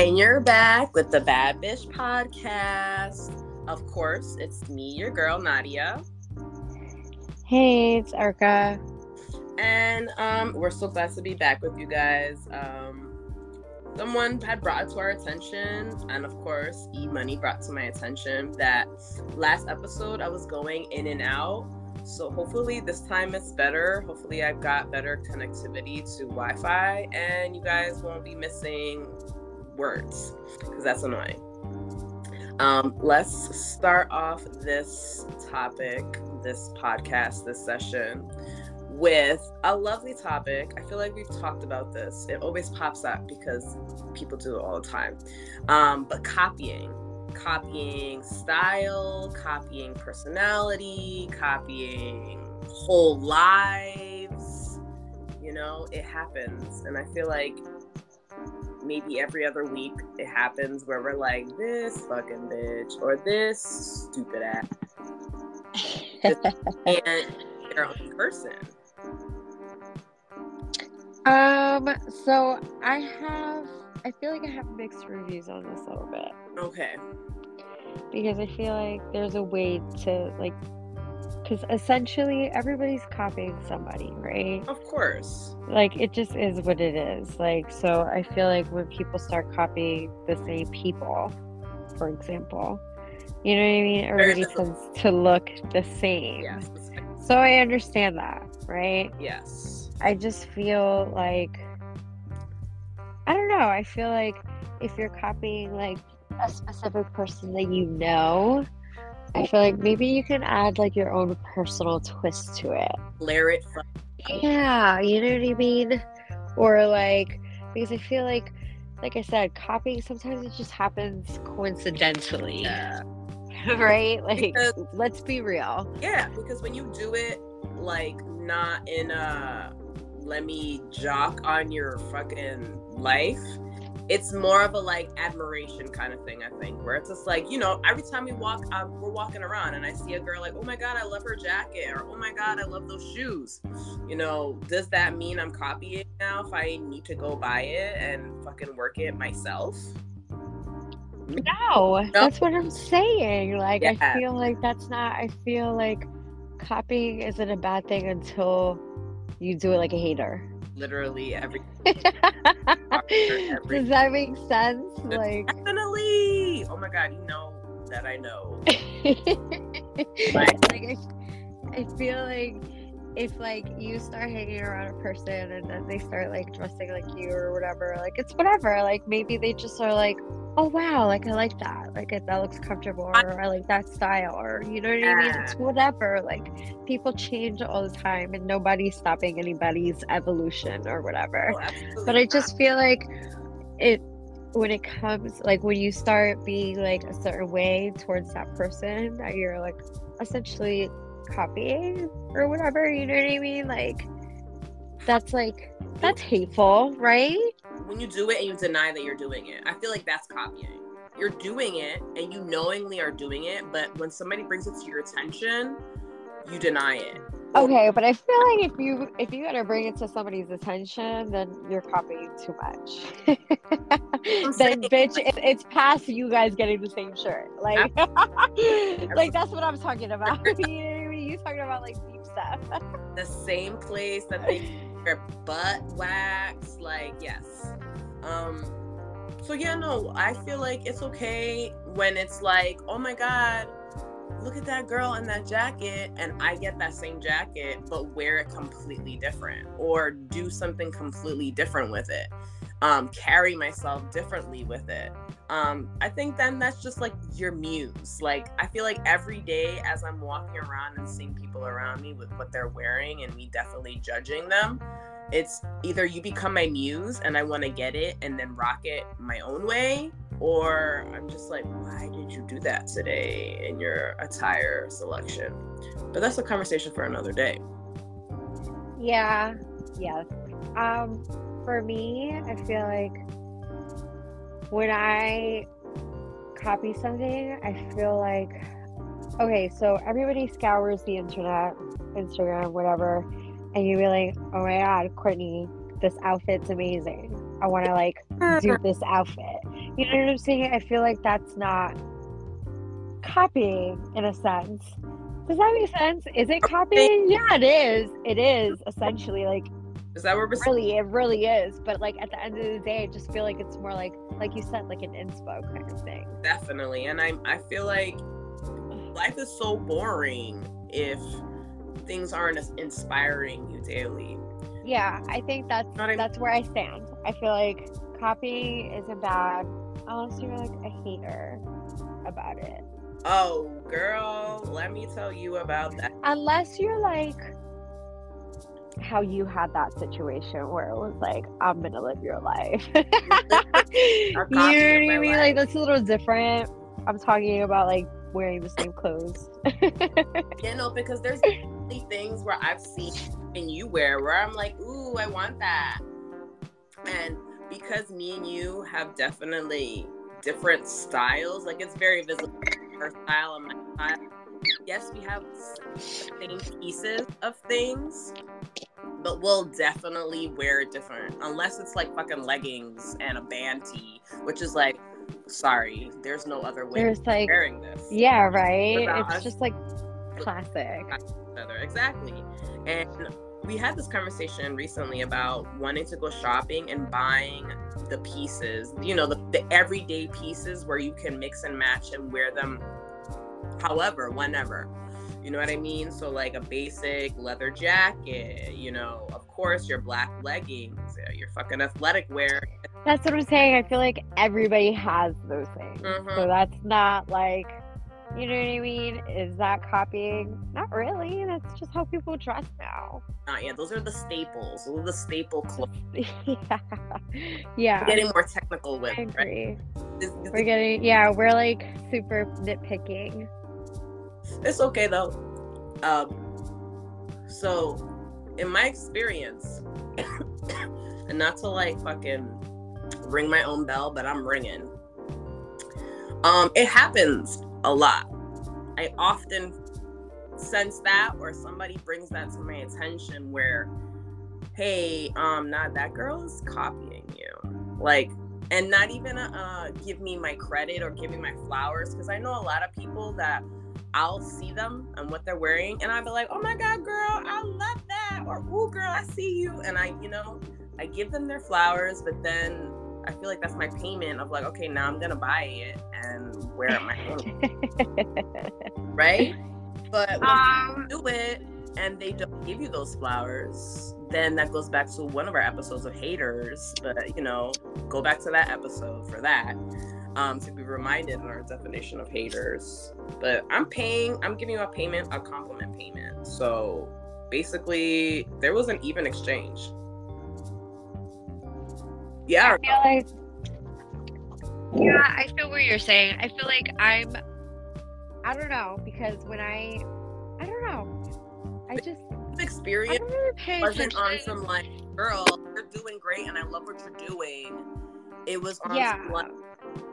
And you're back with the Bad Bitch podcast. Of course, it's me, your girl, Nadia. Hey, it's Erica. And um, we're so glad to be back with you guys. Um, someone had brought to our attention, and of course, E Money brought to my attention that last episode I was going in and out. So hopefully this time it's better. Hopefully I've got better connectivity to Wi-Fi, and you guys won't be missing words because that's annoying. Um, let's start off this topic, this podcast, this session with a lovely topic. I feel like we've talked about this. It always pops up because people do it all the time. Um, but copying, copying style, copying personality, copying whole lives. You know, it happens. And I feel like maybe every other week it happens where we're like, this fucking bitch or this stupid ass. and their own person. Um, so I have, I feel like I have mixed reviews on this a little bit. Okay. Because I feel like there's a way to, like, because essentially everybody's copying somebody, right? Of course. Like, it just is what it is. Like, so I feel like when people start copying the same people, for example, you know what I mean? Everybody tends to look the same. Yes. So I understand that, right? Yes. I just feel like I don't know. I feel like if you're copying like a specific person that you know, I feel like maybe you can add like your own personal twist to it. Layer it Yeah, you know what I mean? Or like because I feel like like I said, copying sometimes it just happens coincidentally. yeah. right? Like Because- let's be real. Yeah, because when you do it like not in a let me jock on your fucking life, it's more of a like admiration kind of thing, I think, where it's just like, you know, every time we walk, um, we're walking around and I see a girl like, oh my God, I love her jacket, or oh my God, I love those shoes. You know, does that mean I'm copying now if I need to go buy it and fucking work it myself? No, that's what I'm saying. Like, I feel like that's not, I feel like copying isn't a bad thing until you do it like a hater. Literally every Does that make sense? Like, definitely. Oh my God, you know that I know. like I, I feel like if like you start hanging around a person and then they start like dressing like you or whatever, like it's whatever. Like maybe they just are like, oh wow, like I like that, like that looks comfortable, or I like that style, or you know what I mean? It's whatever. Like people change all the time, and nobody's stopping anybody's evolution or whatever Oh, but i just feel like it when it comes like when you start being like a certain way towards that person that you're like essentially copying or whatever you know what i mean like that's like that's hateful right when you do it and you deny that you're doing it. I feel like that's copying. You're doing it and you knowingly are doing it, but when somebody brings it to your attention, you deny it. okay but i feel like if you if you gotta bring it to somebody's attention then you're copying too much then bitch it, it's past you guys getting the same shirt like like that's what i'm talking about you talking about like deep stuff The same place that they their butt wax, like yes. Um so yeah, no, I feel like it's okay when it's like, oh my god, look at that girl in that jacket and I get that same jacket but wear it completely different or do something completely different with it. Um, carry myself differently with it. Um, I think then that's just like your muse. Like I feel like every day as I'm walking around and seeing people around me with what they're wearing and me definitely judging them, it's either you become my muse and I want to get it and then rock it my own way, or I'm just like, why did you do that today in your attire selection? But that's a conversation for another day. Yeah, yeah. Um, for me, I feel like when I copy something, I feel like okay, so everybody scours the internet, Instagram, whatever, and you're like, oh my god, Courtney, this outfit's amazing. I want to like do this outfit. You know what I'm saying? I feel like that's not copying in a sense. Does that make sense? Is it copying? Yeah, it is. It is essentially like Is that what we're saying? really, it really is. But like at the end of the day, I just feel like it's more like, like you said, like an inspo kind of thing. Definitely. And I I feel like life is so boring if things aren't as inspiring you daily. Yeah, I think that's Not even- that's where I stand. I feel like copy is a bad unless you're like a hater about it. Oh, girl, let me tell you about that. Unless you're like how you had that situation where it was like, I'm gonna live your life. you know what I mean? life. Like that's a little different. I'm talking about like wearing the same clothes. You know, because there's definitely things where I've seen and you wear where I'm like, ooh, I want that. And because me and you have definitely different styles, like it's very visible her style and my style. Yes, we have the same pieces of things, but we'll definitely wear it different. Unless it's like fucking leggings and a band tee, which is like, sorry, there's no other way There's like wearing this. yeah, right? It's us- just like classic. Exactly. And we had this conversation recently about wanting to go shopping and buying the pieces, you know, the, the everyday pieces where you can mix and match and wear them however, whenever. You know what I mean? So, like a basic leather jacket, you know, of course, your black leggings, uh, your fucking athletic wear. That's what I'm saying. I feel like everybody has those things. Mhm. So that's not like, you know what I mean? Is that copying? Not really. That's just how people dress now. Not yet. Those are the staples. Those are the staple clothes. yeah. Yeah. Getting more technical with, I right? agree. This- this- We're getting, yeah, we're like super nitpicking. It's okay though. Um, so, in my experience, and not to like fucking ring my own bell, but I'm ringing. Um, it happens a lot. I often sense that, or somebody brings that to my attention, where, hey, um, not that girl is copying you, like, and not even uh, give me my credit or give me my flowers, because I know a lot of people that I'll see them and what they're wearing, and I'll be like, "Oh my god, girl, I love that," or "Ooh, girl, I see you," and I, you know, I give them their flowers, but then I feel like that's my payment of like, okay, now I'm gonna buy it and wear it my own, right? But when um, you do it and they don't give you those flowers, then that goes back to one of our episodes of haters. But you know, go back to that episode for that um, to be reminded in our definition of haters. But I'm paying, I'm giving you a payment, a compliment payment. So basically, there was an even exchange. Yeah, I feel like, yeah, I feel what you're saying. I feel like I'm, I don't know, because when I, I don't know, I just, experience. I experience don't really pay wasn't on some like, girl, you're doing great, and I love what you're doing. It was on Yeah. some like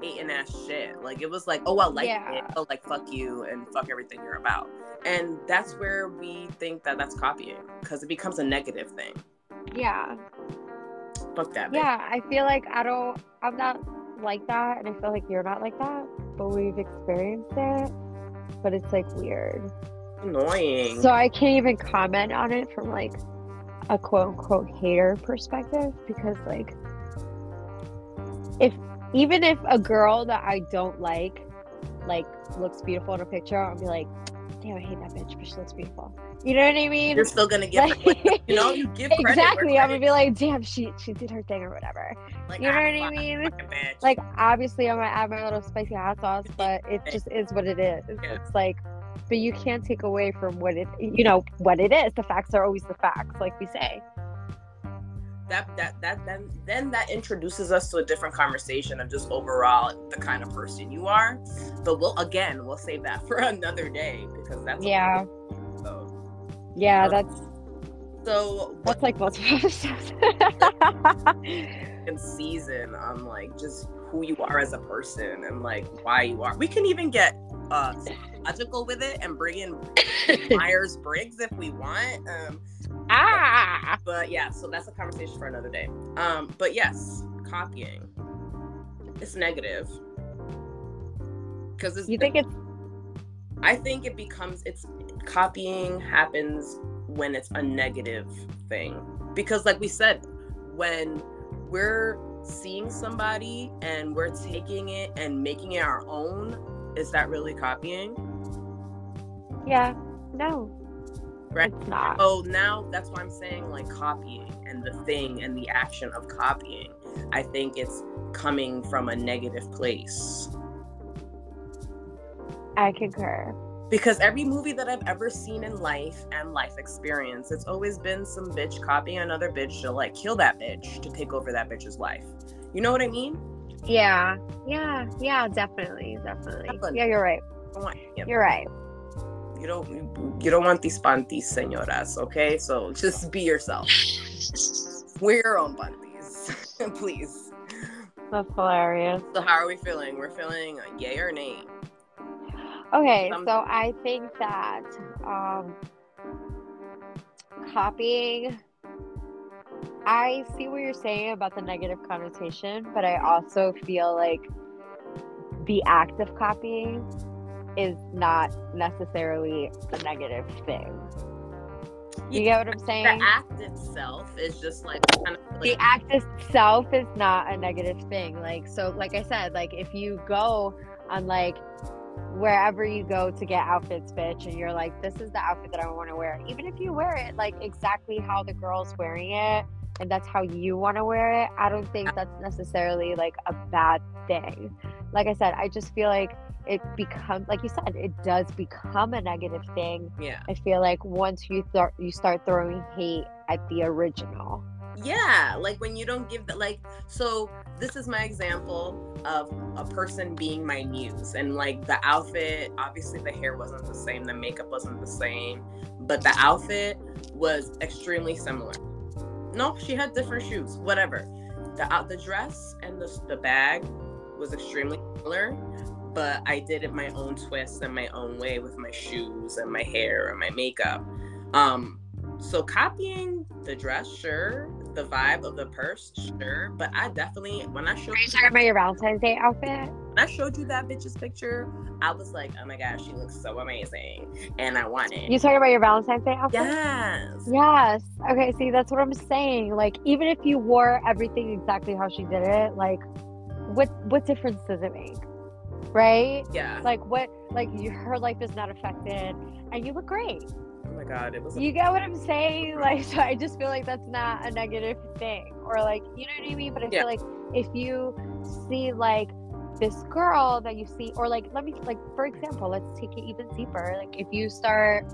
hating ass shit. Like it was like, oh, I like Yeah. it. Oh, like fuck you and fuck everything you're about. And that's where we think that that's copying because it becomes a negative thing. Yeah. Fuck that. bitch. Yeah, I feel like I don't, I'm not like that, and I feel like you're not like that, but we've experienced it, but it's like weird. Annoying. So I can't even comment on it from like a quote unquote hater perspective because, like, if even if a girl that I don't like, like, looks beautiful in a picture, I'll be like, damn, I hate that bitch, but she looks beautiful. You know what I mean? you're still gonna give her, Like- you know, you give exactly. I'm gonna be like, damn, she she did her thing or whatever. like, you know ah, what I mean? Like obviously I'm gonna add my little spicy hot sauce, but it just is what it is. Yeah. It's like but you can't take away from what it you know, what it is. The facts are always the facts, like we say. That that that then then that introduces us to a different conversation of just overall the kind of person you are. But we'll again we'll save that for another day because that's Yeah. episode. Yeah, that's So that's like multiple episodes. in season on like just who you are as a person and like why you are. We can even get uh logical with it and bring in Myers Briggs if we want. Um ah but yeah, so that's a conversation for another day. Um but yes, copying. It's negative. Because You think it's I think it becomes it's copying happens when it's a negative thing. Because like we said, when we're seeing somebody and we're taking it and making it our own, is that really copying? Yeah, no. Right. It's not. Oh, now that's why I'm saying like copying and the thing and the action of copying. I think it's coming from a negative place. I concur. Because every movie that I've ever seen in life and life experience, it's always been some bitch copying another bitch to like kill that bitch to take over that bitch's life. You know what I mean? Yeah, yeah, yeah, definitely, definitely. Definitely. Yeah, you're right. Yep. You're right. You don't you don't want these panties, señoras, okay? So just be yourself. Wear your own panties. Please. That's hilarious. So how are we feeling? We're feeling yay or nay. Okay, Um, so I think that um, copying. I see what you're saying about the negative connotation, but I also feel like the act of copying is not necessarily a negative thing. You get what I'm saying? The act itself is just like kind of the act itself is not a negative thing like so like i said like if you go on like wherever you go to get outfits bitch and you're like this is the outfit that i want to wear even if you wear it like exactly how the girl's wearing it and that's how you want to wear it i don't think that's necessarily like a bad thing like i said i just feel like it becomes like you said it does become a negative thing. Yeah. i feel like once you start you start throwing hate at the original. Yeah, like when you don't give the like so this is my example of a person being my muse and like the outfit obviously the hair wasn't the same the makeup wasn't the same but the outfit was extremely similar. No she had different shoes whatever. The out the dress and the, the bag was extremely similar but i did it my own twist and my own way with my shoes and my hair and my makeup um so copying the dress sure the vibe of the purse sure but i definitely when i showed Are you talking about your Valentine's Day outfit? when I showed you that bitch's picture, I was like, oh my gosh, she looks so amazing. And I want it. You talking about your Valentine's Day outfit? yes. Yes. Okay, see, that's what I'm saying. Like, even if you wore everything exactly how she did it, like, what what difference does it make? Right? Yeah. Like, what? Like, you, her life is not affected, and you look great. Oh my god, it was You get what I'm saying? Like, so I just feel like that's not a negative thing, or like, you know what I mean? But I Yeah. feel like if you see like this girl that you see, or like, let me like, for example, let's take it even deeper. Like, if you start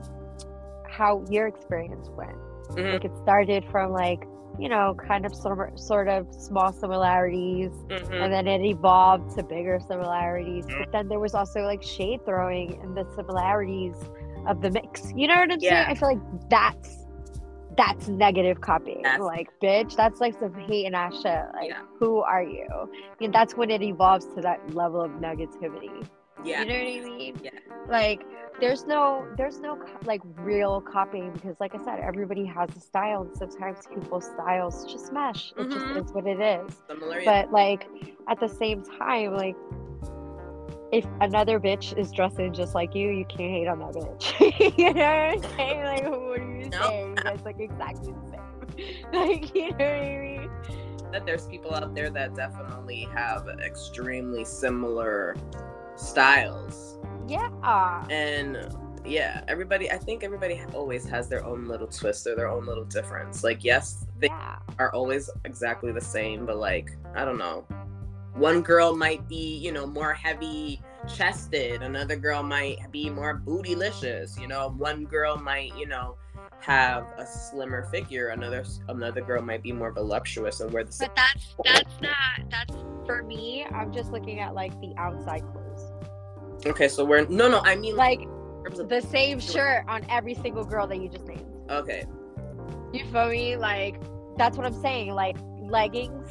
how your experience went, Mhm. like it started from like, you know, kind of sort of, sort of small similarities, Mhm. and then it evolved to bigger similarities. But then there was also like shade throwing in the similarities of the mix. You know what I'm Yeah. saying? I feel like that's that's negative copying. That's- like, bitch, that's like some hate and ass shit. Like, Yeah. who are you? And that's when it evolves to that level of negativity. yeah. You know what I mean? Yeah. Like, there's no, there's no like real copying because, like I said, everybody has a style, and sometimes people's styles just mesh. It Mhm. just is what it is Similar. yeah. but like at the same time like if another bitch is dressing just like you you can't hate on that bitch you know what i'm saying like what are you No. saying that's like exactly the same like you know what i mean that there's people out there that definitely have extremely similar styles. Yeah. And yeah, everybody I think everybody always has their own little twist or their own little difference. Like yes, they yeah. are always exactly the same, but like, I don't know. One girl might be, you know, more heavy chested, another girl might be more bootylicious, you know, one girl might, you know, have a slimmer figure, another another girl might be more voluptuous and wear the same but that's that's not that's for me i'm just looking at like the outside clothes Okay, so we're no no, I mean like like in terms of- the same shirt on every single girl that you just named Okay. You feel me? Like that's what I'm saying. Like leggings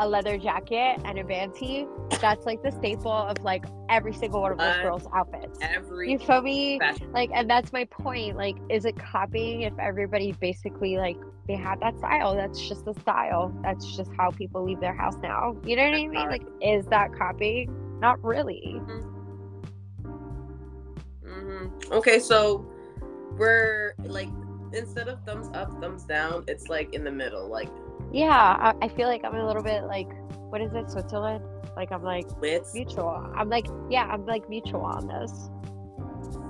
a leather jacket and a band tee, that's like the staple of like every single one of those Uh, girls' outfits. Every You feel me? fashion. Like, and that's my point. Like, is it copying if everybody basically like they have that style? That's just the style. That's just how people leave their house now. You know what I mean? Like, is that copying? Not really. Hmm Okay, so we're like instead of thumbs up, thumbs down, it's like in the middle, like Yeah, I, I feel like I'm a little bit like, what is it, Switzerland? Like, I'm like with mutual. I'm like, yeah, I'm like mutual on this.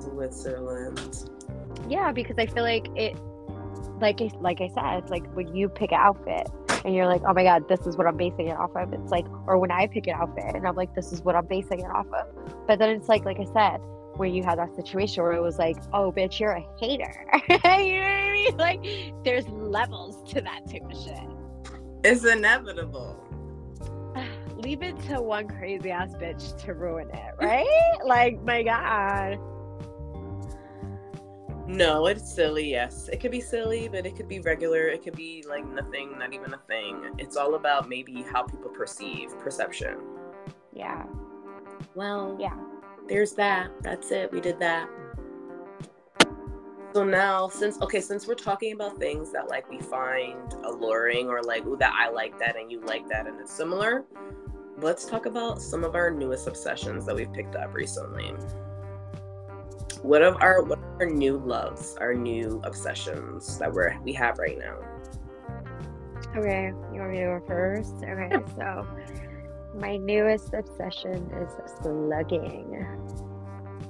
Switzerland. Yeah, because I feel like it, like I, like I said, it's like when you pick an outfit and you're like, oh my god, this is what I'm basing it off of. It's like, or when I pick an outfit and I'm like, this is what I'm basing it off of. But then it's like, like I said, where you had that situation where it was like, oh bitch, you're a hater. you know what I mean? Like, there's levels to that type of shit. It's inevitable. Leave it to one crazy ass bitch to ruin it, right? like, my god. No, it's silly, yes. It could be silly, but it could be regular. It could be like nothing, not even a thing. It's all about maybe how people perceive perception. Yeah, Well, yeah. There's that. That's it. We did that. So now, since okay, since we're talking about things that like we find alluring or like, ooh, that I like that and you like that and it's similar, let's talk about some of our newest obsessions that we've picked up recently. What of our what are our new loves, our new obsessions that we're we have right now? Okay, you want me to go first? Okay, so my newest obsession is slugging.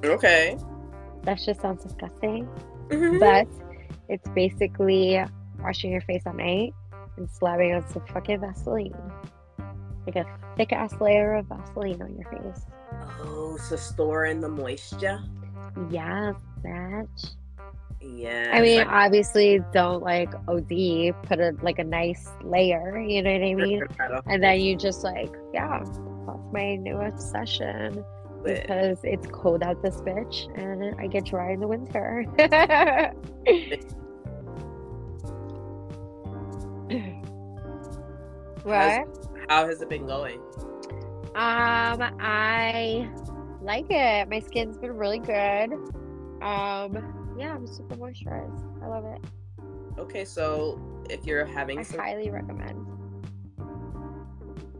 Okay. That just sounds disgusting, Mhm. but it's basically washing your face at night and slapping on some fucking Vaseline. Like a thick ass layer of Vaseline on your face. oh, so storing the moisture. Yeah, bitch. Yeah. I mean, obviously, don't like OD, put a like a nice layer, you know what I mean? And then you just like, yeah, that's my new obsession because it's cold out this bitch and I get dry in the winter. what? how has it been going? Um, I like it. My skin's been really good. Um, yeah, I'm super moisturized. I love it. Okay, so if you're having I some, highly recommend.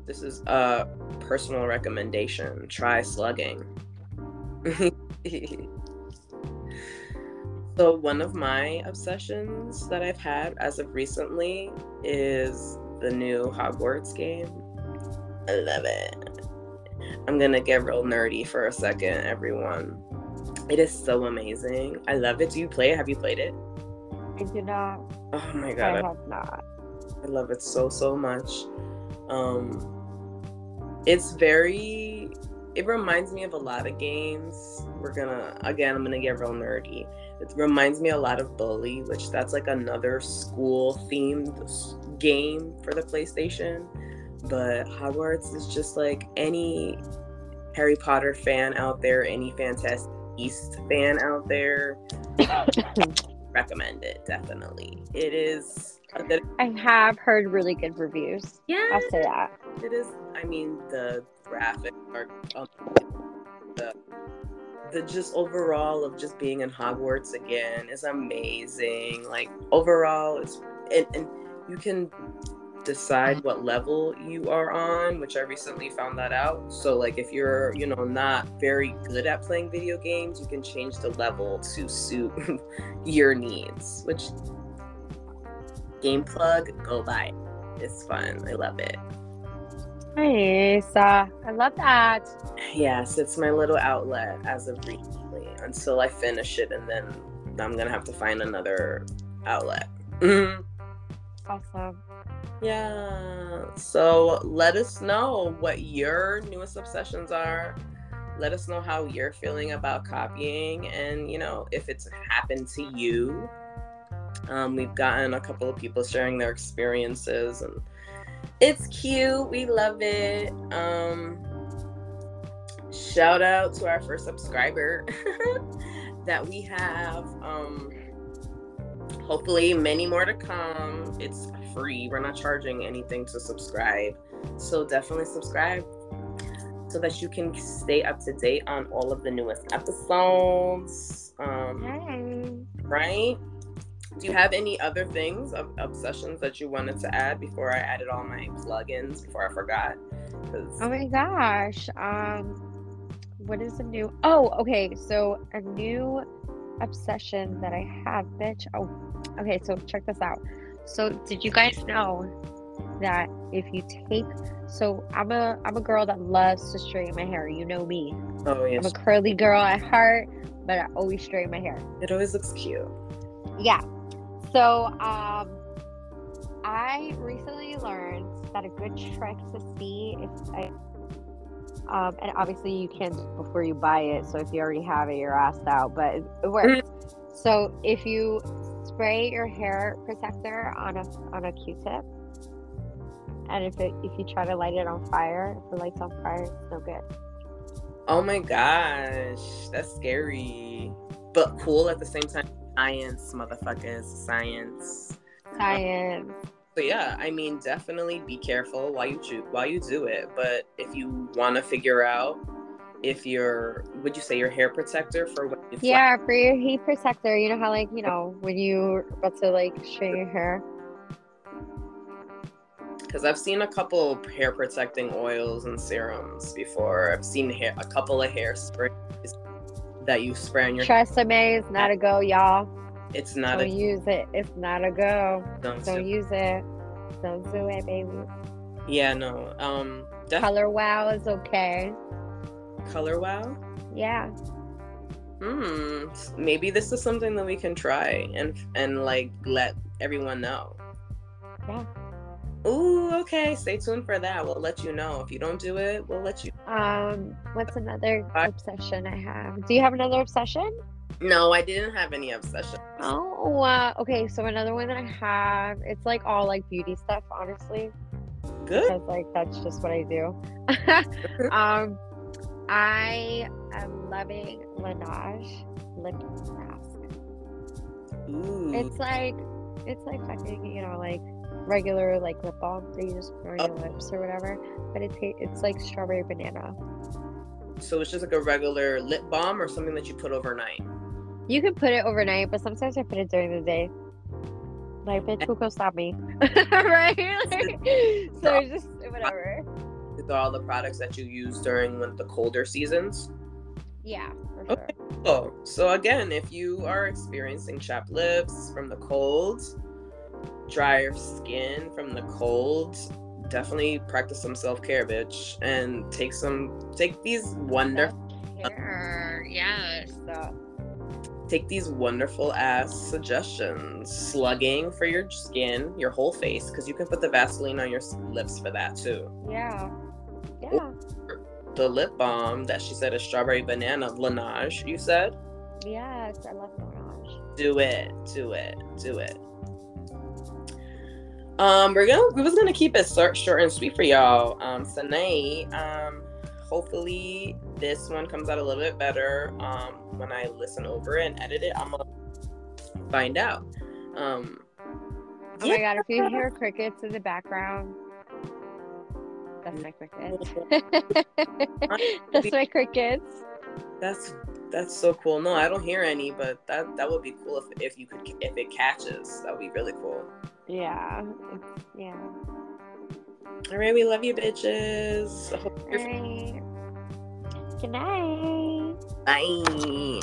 this is a personal recommendation. Try slugging. so one of my obsessions that I've had as of recently is the new Hogwarts game. I love it. I'm gonna get real nerdy for a second, everyone. It is so amazing. I love it. Do you play it? Have you played it? I do not. Oh my god, I have not. I love it so so much. Um it's very it reminds me of a lot of games. We're gonna again I'm gonna get real nerdy. It reminds me a lot of Bully, which that's like another school themed game for the PlayStation. But Hogwarts is just like any Harry Potter fan out there, any Fantastic East fan out there, recommend it definitely. It is a good I have heard really good reviews. yeah. I'll say that. It is. I mean, the graphics are um, the the just overall of just being in Hogwarts again is amazing. Like overall, it's and, and you can decide what level you are on, which I recently found that out. So like if you're you know not very good at playing video games, you can change the level to suit your needs. Which game plug, go buy. it. It's fun. I love it. Nice. Uh, I love that. Yes, it's my little outlet as of recently until I finish it, and then I'm gonna have to find another outlet. Awesome. Yeah. So let us know what your newest obsessions are. Let us know how you're feeling about copying, and you know if it's happened to you. Um, we've gotten a couple of people sharing their experiences, and it's cute. We love it. Um, shout out to our first subscriber that we have. Um, hopefully many more to come. It's free. We're not charging anything to subscribe. So definitely subscribe so that you can stay up to date on all of the newest episodes. Um, Hey. right? Do you have any other things of obsessions that you wanted to add before I added all my plugins before I forgot? Oh my gosh. Um, what is a new? Oh, okay. So a new obsession that I have, bitch. Oh, okay. So check this out. So did you guys know that if you take so I'm a I'm a girl that loves to straighten my hair. You know me. oh I'm yes, a curly girl at heart, but I always straighten my hair. it always looks cute. Yeah. So, um, I recently learned that a good trick to see if I, um, and obviously you can't before you buy it. So if you already have it, you're asked out, but it, it works. so if you spray your hair protector on a on a Q-tip, and if it if you try to light it on fire, if the light's on fire, it's no good. Oh my gosh, that's scary, but cool at the same time. Science, motherfuckers, science. Science. So yeah, I mean, definitely be careful while you do while you do it. But if you want to figure out if your would you say your hair protector for when you Yeah, for your heat protector, you know how like you know when you're about to like straighten your hair. because I've seen a couple hair protecting oils and serums before. I've seen hair, a couple of hairsprays that you spray on your. Tresemme is not a go, y'all. It's not Don't a use it. It's not a go. don't Don't do- use it. Don't do it, baby. Yeah, no. Um, definitely Color wow is okay. Color wow. Yeah. Hmm. Maybe this is something that we can try and and like let everyone know. Yeah. Ooh, okay. Stay tuned for that. We'll let you know. If you don't do it, we'll let you. Um. What's another I- obsession I have? Do you have another obsession? No, I didn't have any obsession. Oh. Uh, okay. So another one that I have. It's like all like beauty stuff, honestly. Good. because like that's just what I do. um, I am loving Laneige lip mask. Ooh. It's like it's like fucking you know like regular like lip balm that you just put on your Oh. lips or whatever, but it ta- it's like strawberry banana. so it's just like a regular lip balm or something that you put overnight. You can put it overnight, but sometimes I put it during the day. Like, bitch, who can stop me? right? Like, so just whatever. With all the products that you use during the colder seasons. Yeah, for sure. Okay. Oh, so again, if you are experiencing chapped lips from the cold, drier skin from the cold, definitely practice some self care, bitch, and take some take these wonderful Self-care, Yes. take these wonderful ass suggestions. Slugging for your skin, your whole face, because you can put the Vaseline on your lips for that too. Yeah. Yeah. The lip balm that she said is strawberry banana Laneige. You said. Yes. I love Laneige. do it do it do it um we're gonna we was gonna keep it short, short and sweet for y'all um tonight um hopefully this one comes out a little bit better um when i listen over it and edit it i'm gonna find out um Oh my god, if you hear crickets in the background, that's my crickets. that's my crickets. that's that's so cool no i don't hear any but that that would be cool if, if you could if it catches that would be really cool Yeah. Yeah. all right we love you bitches All. Good night. bye